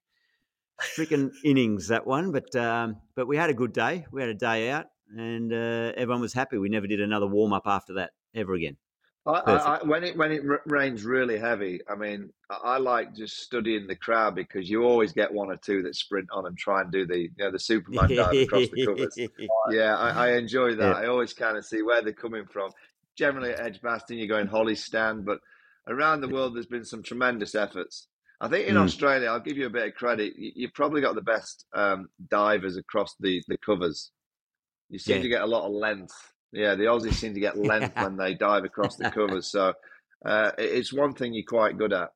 stricken innings that one, but um, but we had a good day. We had a day out, and uh, everyone was happy. We never did another warm up after that ever again. I, I, when it when it rains really heavy, I mean, I like just studying the crowd because you always get one or two that sprint on and try and do the you know the [LAUGHS] Superman dive across the covers. Yeah, I, I enjoy that. Yeah. I always kind of see where they're coming from. Generally at Edgbaston, you're going Hollies stand, but around the world, there's been some tremendous efforts. I think in mm. Australia, I'll give you a bit of credit. You, have probably got the best um, divers across the the covers. You seem yeah. to get a lot of length yeah, the Aussies seem to get [LAUGHS] length when they dive across the covers. So uh, it's one thing you're quite good at.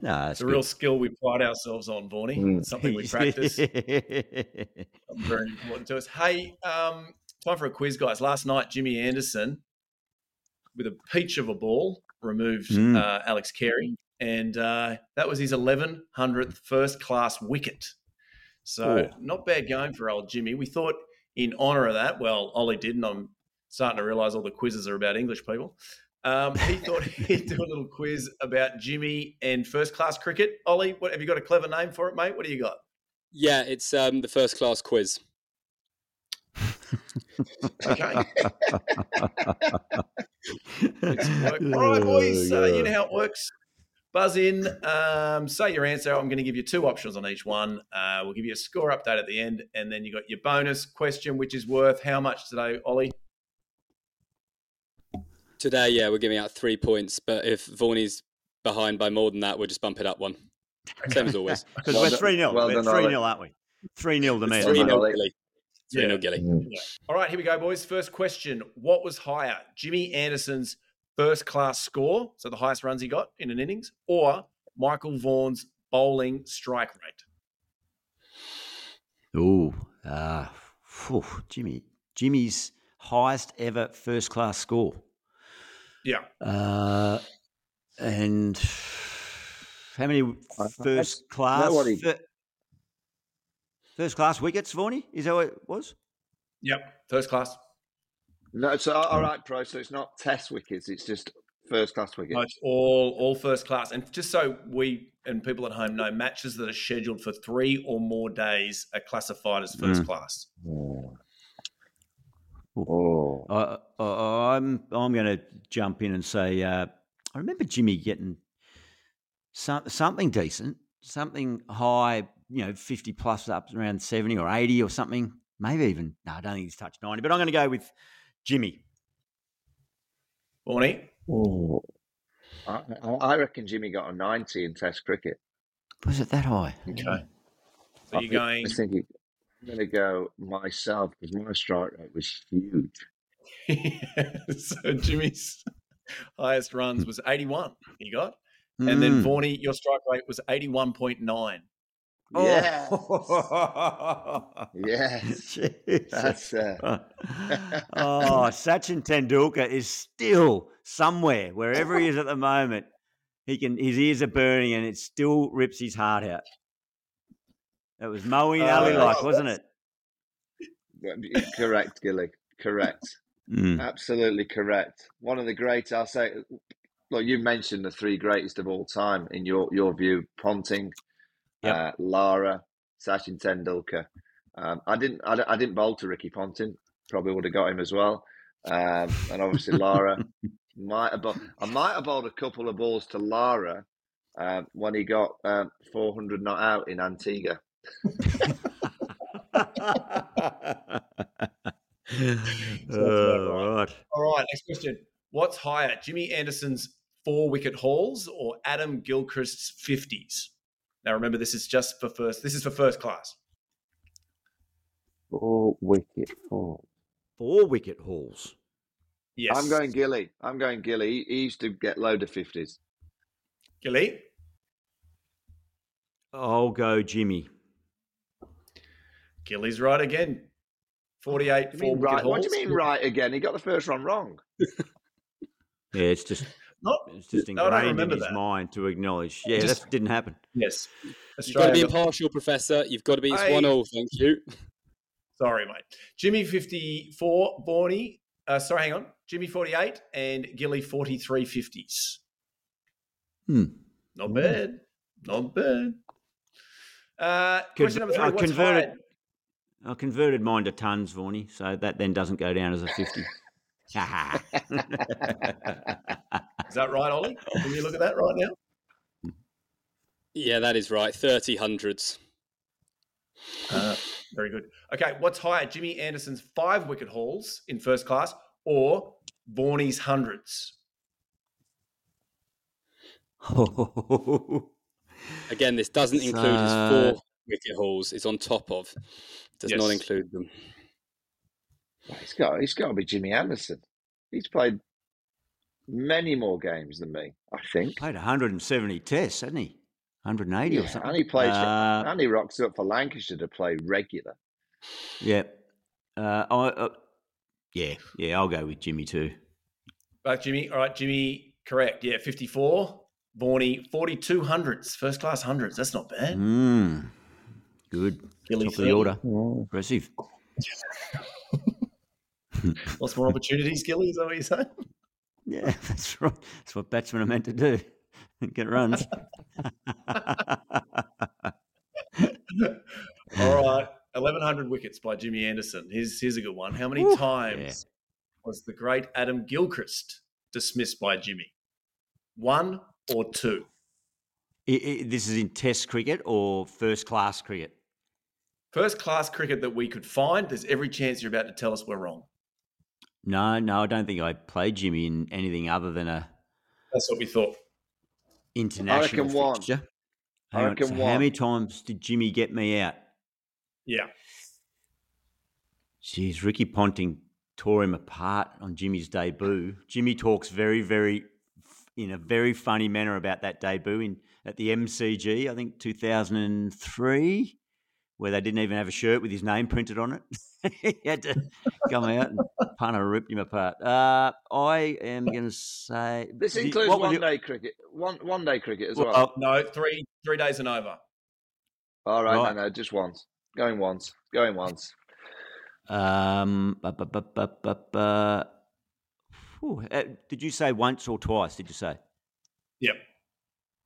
No, it's a good. real skill we pride ourselves on, Vaughnie. Mm. It's something we practice. [LAUGHS] Very important to us. Hey, um, time for a quiz, guys. Last night, Jimmy Anderson, with a peach of a ball, removed mm. uh, Alex Carey, and uh, that was his 1100th first class wicket. So, Ooh. not bad going for old Jimmy. We thought – in honor of that, well, Ollie did, and I'm starting to realize all the quizzes are about English people. Um, he [LAUGHS] thought he'd do a little quiz about Jimmy and first class cricket. Ollie, what have you got a clever name for it, mate? What do you got? Yeah, it's um, the first class quiz. [LAUGHS] okay. [LAUGHS] All right, boys. Uh, you know how it works. Buzz in, um, say your answer. I'm going to give you two options on each one. Uh, we'll give you a score update at the end, and then you got your bonus question, which is worth how much today, Ollie? Today, yeah, we're giving out three points, but if Vaughnie's behind by more than that, we'll just bump it up one. Same as always. [LAUGHS] Because well we're 3 0. Well we're 3 0, aren't we? 3 0 to me. 3 0 Gilly. 3 0 Gilly. All right, here we go, boys. First question What was higher, Jimmy Anderson's first class score, so the highest runs he got in an innings, or Michael Vaughan's bowling strike rate? Oh, uh, whew, Jimmy. Jimmy's highest ever first class score. Yeah. Uh, and how many first class? first class wickets, Vaughnie? Is that what it was? Yep, first class. No, so all right, pro. So it's not test wickets; it's just first class wickets. No, it's all all first class. And just so we and people at home know, matches that are scheduled for three or more days are classified as first mm. class. Oh. Oh. Uh, uh, I'm I'm going to jump in and say uh, I remember Jimmy getting some, something decent, something high, you know, 50 plus up around 70 or 80 or something. Maybe even no, I don't think he's touched 90, but I'm going to go with Jimmy. Vaughnie? Oh, I, I, reckon Jimmy got a 90 in Test cricket. Was it that high? Okay. So you're going. I think I'm going to go myself because my strike rate was huge. [LAUGHS] so Jimmy's highest runs was 81. He got, and mm. then Vaughnie, your strike rate was 81.9. Yes. [LAUGHS] Oh. yes. That's uh... [LAUGHS] oh, Sachin Tendulkar is still somewhere, wherever he is at the moment. He can his ears are burning and it still rips his heart out. It was Moeen uh, Ali like, wasn't it? Correct, Gilly. Correct. Mm. Absolutely correct. One of the great, I'll say, look, you mentioned the three greatest of all time in your, your view Ponting, yep. uh, Lara, Sachin Tendulkar. Um, I didn't. I, I, didn't bowl to Ricky Ponting. Probably would have got him as well. Um, and obviously Lara [LAUGHS] might have. I might have bowled a couple of balls to Lara um, when he got um, 400 not out in Antigua. [LAUGHS] oh, right. All right, next question. What's higher, Jimmy Anderson's four wicket hauls or Adam Gilchrist's 50s? Now remember, this is just for first. This is for first class. Four wicket hauls. Four wicket hauls. Yes. I'm going Gilly. I'm going Gilly. He used to get load of 50s. Gilly? I'll go Jimmy. Gilly's right again. 48 What do you mean wicket right? What do you mean right again? He got the first one wrong. [LAUGHS] Yeah, it's just Not, it's just No, I don't ingrained in remember his that. mind to acknowledge. Yeah, Just- that didn't happen. yes. You've got to be impartial, Professor. You've got to be. It's Hey. one all. Thank you. Sorry, mate. Jimmy 54, Vaughnie. Uh, sorry, hang on. Jimmy 48 and Gilly 43 50s. Hmm. Not bad. Not bad. Uh, question number three. I converted. I converted mine to tons, Vaughnie, so that then doesn't go down as a fifty. [LAUGHS] Is that right, Ollie? Can you look at that right now? Yeah, that is right. Thirty hundreds. Uh, very good. Okay, what's higher, Jimmy Anderson's five wicket hauls in first class or Vaughnie's hundreds? [LAUGHS] Again, this doesn't include his four wicket hauls. It's on top of. Does Yes. not include them. Well, He's got. He's got to be Jimmy Anderson. He's played many more games than me. I think. Played 170 tests, hasn't he? 180 or something. and he plays. Uh, for, and he rocks up for Lancashire to play regular. yeah. Uh, I, uh, yeah, yeah. I'll go with Jimmy too. Back, Jimmy. All right, Jimmy, correct. Yeah, 54. Vaughnie, 42 hundreds, first class hundreds. That's not bad. Mm, good. Gilly Top of the order. Impressive. [LAUGHS] [LAUGHS] Lots more opportunities, Gilly, is that what you're saying? Yeah, [LAUGHS] that's right. That's what batsmen are meant to do. [LAUGHS] Get runs. All right, 1,100 wickets by Jimmy Anderson. Here's, here's a good one. How many Woo, times was the great Adam Gilchrist dismissed by Jimmy? One or two? I- I- this is in Test cricket or first class cricket. First class cricket that we could find, there's every chance you're about to tell us we're wrong. No, no, I don't think I played Jimmy in anything other than a That's what we thought. international reckon one. fixture. I Hang on, so one. How many times did Jimmy get me out? Yeah. Jeez, Ricky Ponting tore him apart on Jimmy's debut. Jimmy talks very, very, in a very funny manner about that debut in at the MCG, I think 2003, where they didn't even have a shirt with his name printed on it. [LAUGHS] [LAUGHS] he had to come out and punter ripped him apart. Uh, I am going to say This includes what was one your- day cricket. One one day cricket as Well, well. No, three three days and over. All right, right. no, no, just once. Going once. Going once. Um, bu- bu- bu- bu- bu- bu- uh, did you say once or twice? Did you say? Yep.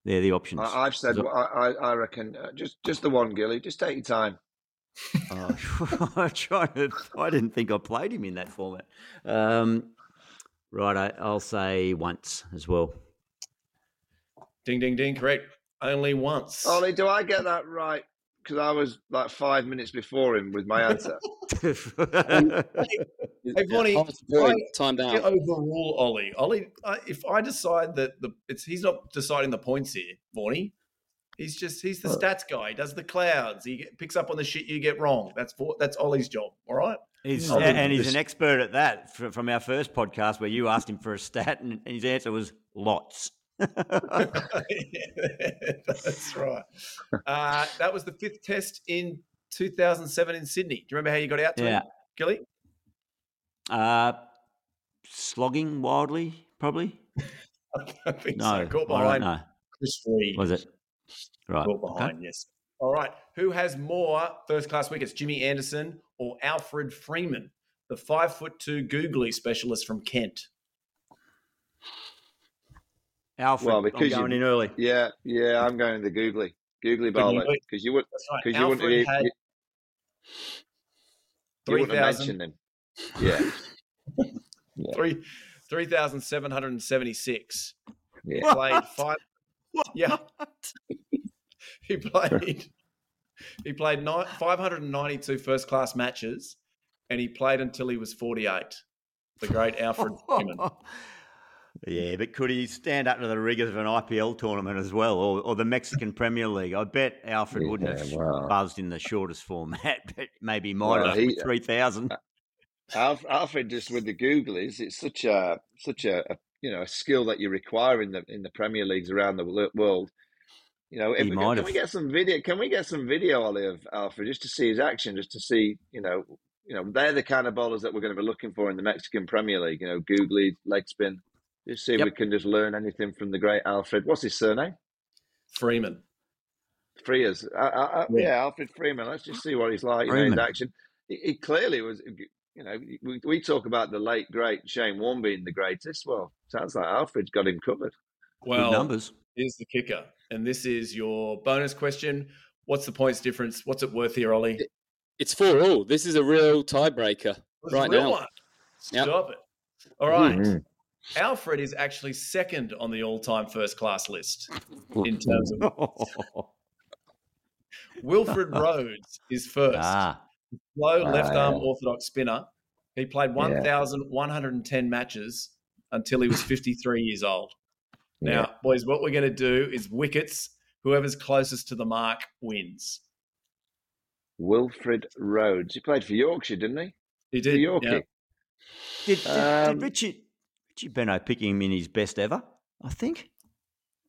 They're the options. I, I've said. Is I, I, I reckon uh, just just the one, Gilly. Just take your time. Oh, [LAUGHS] I'm trying to. I didn't think I played him in that format. Um, right, I, I'll say once as well. Ding, ding, ding. Correct. Only once. Ollie, do I get that right? Because I was like five minutes before him with my answer. [LAUGHS] Hey, Vaughnie, Half a point, I- timed out. overrule Ollie. Ollie, I, if I decide that the it's he's not deciding the points here, Vaughnie. He's just he's the stats guy. He does the clouds. He picks up on the shit you get wrong. That's for, that's Ollie's job. All right. He's, and he's this- an expert at that from our first podcast where you asked him for a stat and his answer was lots. [LAUGHS] that's right. Uh, that was the fifth test in 2007 in Sydney. Do you remember how you got out to Yeah. him, Gilly? uh, slogging wildly, probably. [LAUGHS] I think No, so. Caught behind. Chris Read. Was it? Right. Caught okay. yes. All right. Who has more first class wickets, Jimmy Anderson or Alfred Freeman, the five foot two googly specialist from Kent? Alfred, Well, I'm because going you- in early. yeah, yeah. I'm going to the googly, googly bowler because you would That's right. because you wouldn't. Alfred You, had you, You wouldn't have 3,000 mentioned him. Yeah. [LAUGHS] Yeah. three- 3,776. Yeah. Played five. Yeah. [LAUGHS] he played. He played nine, 592 first class matches, and he played until he was 48. The great Alfred [LAUGHS] oh. Freeman. Yeah, but could he stand up to the rigours of an IPL tournament as well, or, or the Mexican Premier League? I bet Alfred wouldn't have Yeah, well. buzzed in the shortest format, [LAUGHS] but maybe he might Well, have three thousand. Uh, Alf- Alfred just with the Googlies, it's such a such a, a you know a skill that you require in the in the Premier Leagues around the world. You know, if we, can, can have. we get some video? Can we get some video, Ollie, of Alfred just to see his action, just to see you know you know they're the kind of bowlers that we're going to be looking for in the Mexican Premier League. You know, googly leg spin. Just see if Yep. we can just learn anything from the great Alfred. What's his surname? Freeman. Frears. Uh, uh, uh, Yeah. yeah, Alfred Freeman. Let's just see what he's like. You know, his action. He, he clearly was. You know, we, we talk about the late great Shane Warne being the greatest. Well, sounds like Alfred's got him covered. Well, Good numbers. here's the kicker. And this is your bonus question. What's the points difference? What's it worth here, Ollie? It's four all. This is a real tiebreaker It's right real now. one. Yep. Stop it. All right. Mhm. Alfred is actually second on the all time first class list in [LAUGHS] terms of [LAUGHS] Wilfred Rhodes is first. ah, Slow left Ah, arm yeah. orthodox spinner. He played 1,110 matches until he was 53 years old. Now, Yeah. boys, what we're going to do is wickets. Whoever's closest to the mark wins. Wilfred Rhodes. He played for Yorkshire, didn't he? He For did. Yorkie. yeah. did, did, Um, did Richie Richie Benaud pick him in his best ever? I think.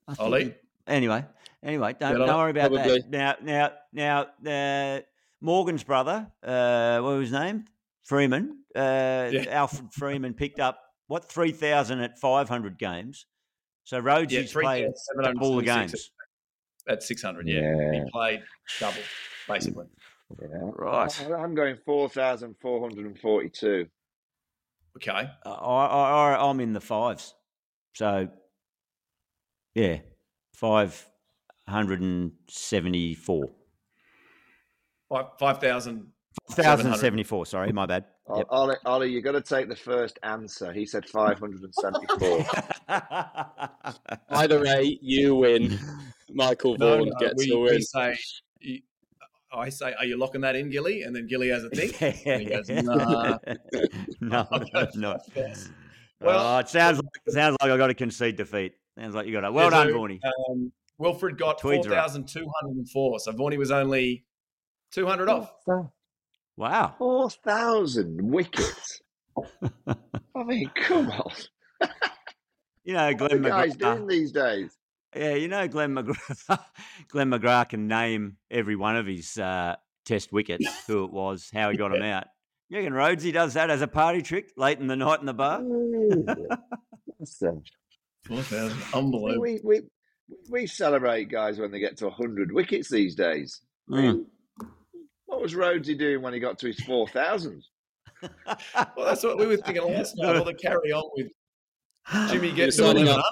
I think Ollie? he- Anyway, anyway, don't, Better? don't worry about Probably. that. Now, now, now, uh, Morgan's brother, uh, what was his name? Freeman. Uh, Yeah. Alfred Freeman picked up what three thousand at five hundred games. So Rhodes Yeah, has played 3,776 all the games. At 600, yeah. Yeah. He played double, basically. Yeah. Right. I- I'm going 4,442. Okay. I, I, I, I'm in the fives. So, yeah, five hundred and seventy-four. Five 5,000. Thousand seventy-four. Sorry, my bad. Yep. Ollie, Ollie, you got to take the first answer. He said 574. [LAUGHS] Either way, you win. Michael No, Vaughan no, gets we, the we win. say, I say, are you locking that in, Gilly? And then Gilly has a [LAUGHS] think. And he goes, nah. [LAUGHS] no, I'll no, no. Well, Well- it sounds like, it sounds like I got to concede defeat. Sounds like you got it. Well Yeah, done, so, Um, Wilfred got Tweeds 4,204. So Vaughnie was only 200 off. Wow. 4,000 wickets. [LAUGHS] I mean, come on. You know, [LAUGHS] What are Glenn the guys McGrath. doing these days? Yeah, you know, Glenn McGrath. [LAUGHS] Glenn McGrath can name every one of his uh, test wickets, who it was, how he got them out. You reckon Rhodesy does that as a party trick late in the night in the bar? Listen, 4,000. we, Unbelievable. we, we, we celebrate guys when they get to 100 wickets these days. I mean, what was Rhodesy doing when he got to his 4,000? [LAUGHS] Well, that's what we were thinking last night. All the carry on with [GASPS] Jimmy He getting was signing up.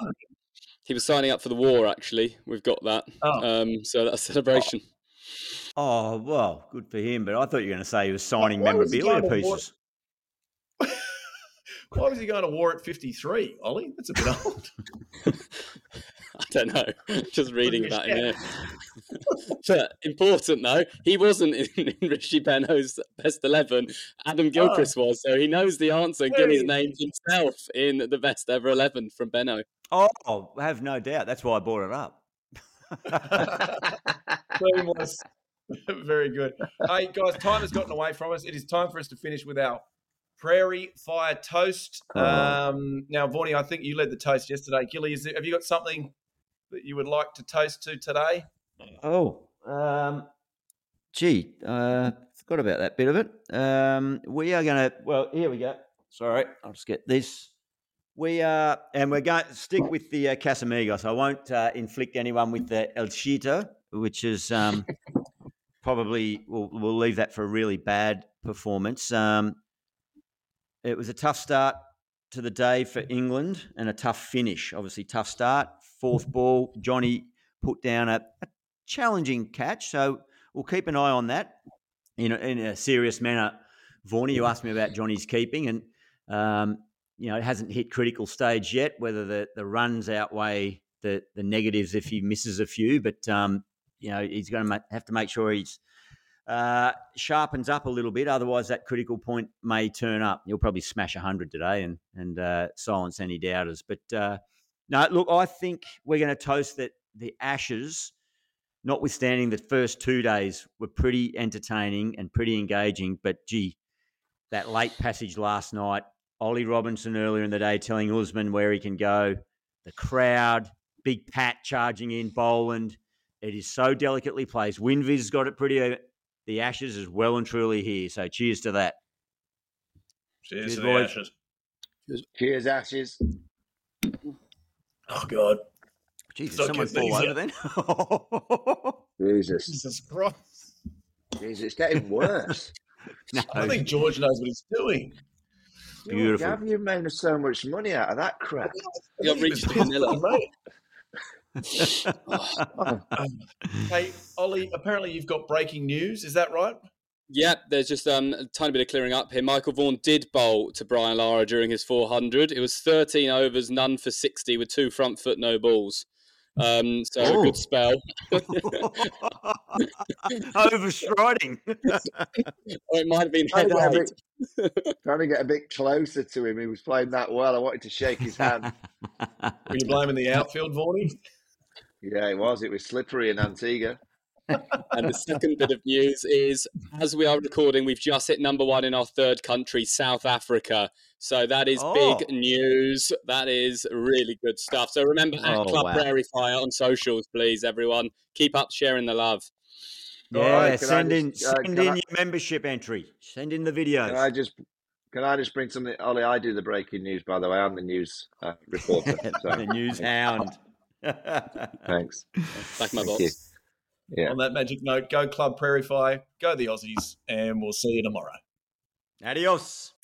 He was signing up for the war, actually. We've got that. Oh. Um, so that's a celebration. Oh, well, good for him. But I thought you were going to say he was signing why memorabilia going war- pieces. Why was he going to war at 53, Ollie? That's a bit old. [LAUGHS] [LAUGHS] I don't know. [LAUGHS] Just reading you about him here. but important though, he wasn't in, in Richie Benaud's best eleven. Adam Gilchrist ah. was, so he knows the answer. and Gilly's Hey. named himself in the best ever eleven from Benaud. Oh, I have no doubt. That's why I brought it up. Very good. Hey, guys, time has gotten away from us. It is time for us to finish with our Prairie Fire Toast. Um, now, Vaughnie, I think you led the toast yesterday. Gilly, is there, have you got something that you would like to toast to today? Oh, um, gee, uh, forgot about that bit of it. Um, we are going to, well, here we go. Sorry, I'll just get this. We are, and we're going to stick with the uh, Casamigos. I won't uh, inflict anyone with the El Shito, which is um, [LAUGHS] probably, we'll, we'll leave that for a really bad performance. Um, it was a tough start to the day for England and a tough finish. Obviously, tough start. Fourth ball, Johnny put down a, a challenging catch. So we'll keep an eye on that. in a, in a serious manner. Vorney, you asked me about Johnny's keeping, and um, you know it hasn't hit critical stage yet. Whether the, the runs outweigh the the negatives if he misses a few, but um, you know he's going to have to make sure he's uh, sharpens up a little bit. Otherwise, that critical point may turn up. You'll probably smash hundred today and and uh, silence any doubters. But uh, no, look, I think we're going to toast that the Ashes notwithstanding the first two days were pretty entertaining and pretty engaging, but gee, that late passage last night, Ollie Robinson earlier in the day telling Usman where he can go, the crowd, Big Pat charging in, Boland. It is so delicately placed. Winvis got it pretty. The Ashes is well and truly here. So cheers to that. Cheers, Cheers, to the boys. Ashes. Cheers, Ashes. Oh God, Jesus, Don't someone fall over then. [LAUGHS] Jesus. Jesus Christ! Jesus, it's getting worse. [LAUGHS] no, I don't think George knows what he's doing. Beautiful. Gavin, you've made so much money out of that crap. You got reached [LAUGHS] for. Hey, Ollie, apparently you've got breaking news. Is that right? Yeah, there's just um, a tiny bit of clearing up here. Michael Vaughan did bowl to Brian Lara during his 400. It was 13 overs, none for 60, with two front foot, no balls. Um, so a Oh. good spell. [LAUGHS] Overstriding. [LAUGHS] Or it might have been Trying to, get a bit, trying to get a bit closer to him. He was playing that well. I wanted to shake his hand. [LAUGHS] Were you blaming the outfield, Vaughnie? Yeah, it was. It was slippery in Antigua. And the second bit of news is, as we are recording, we've just hit number one in our third country, South Africa. So that is Oh. big news. That is really good stuff. So remember, at Oh, Club wow. Prairie Fire on socials, please, everyone. Keep up sharing the love. Yeah, All right, can I send in just, uh, send in I- your membership entry. Send in the videos. Can I just can I just bring something? Ollie, I do the breaking news. By the way, I'm the news uh, reporter. [LAUGHS] So the news [LAUGHS] hound. [LAUGHS] thanks. Back my Thank you. Yeah. On that magic note, go Club Prairie Fire, go the Aussies, and we'll see you tomorrow. Adios.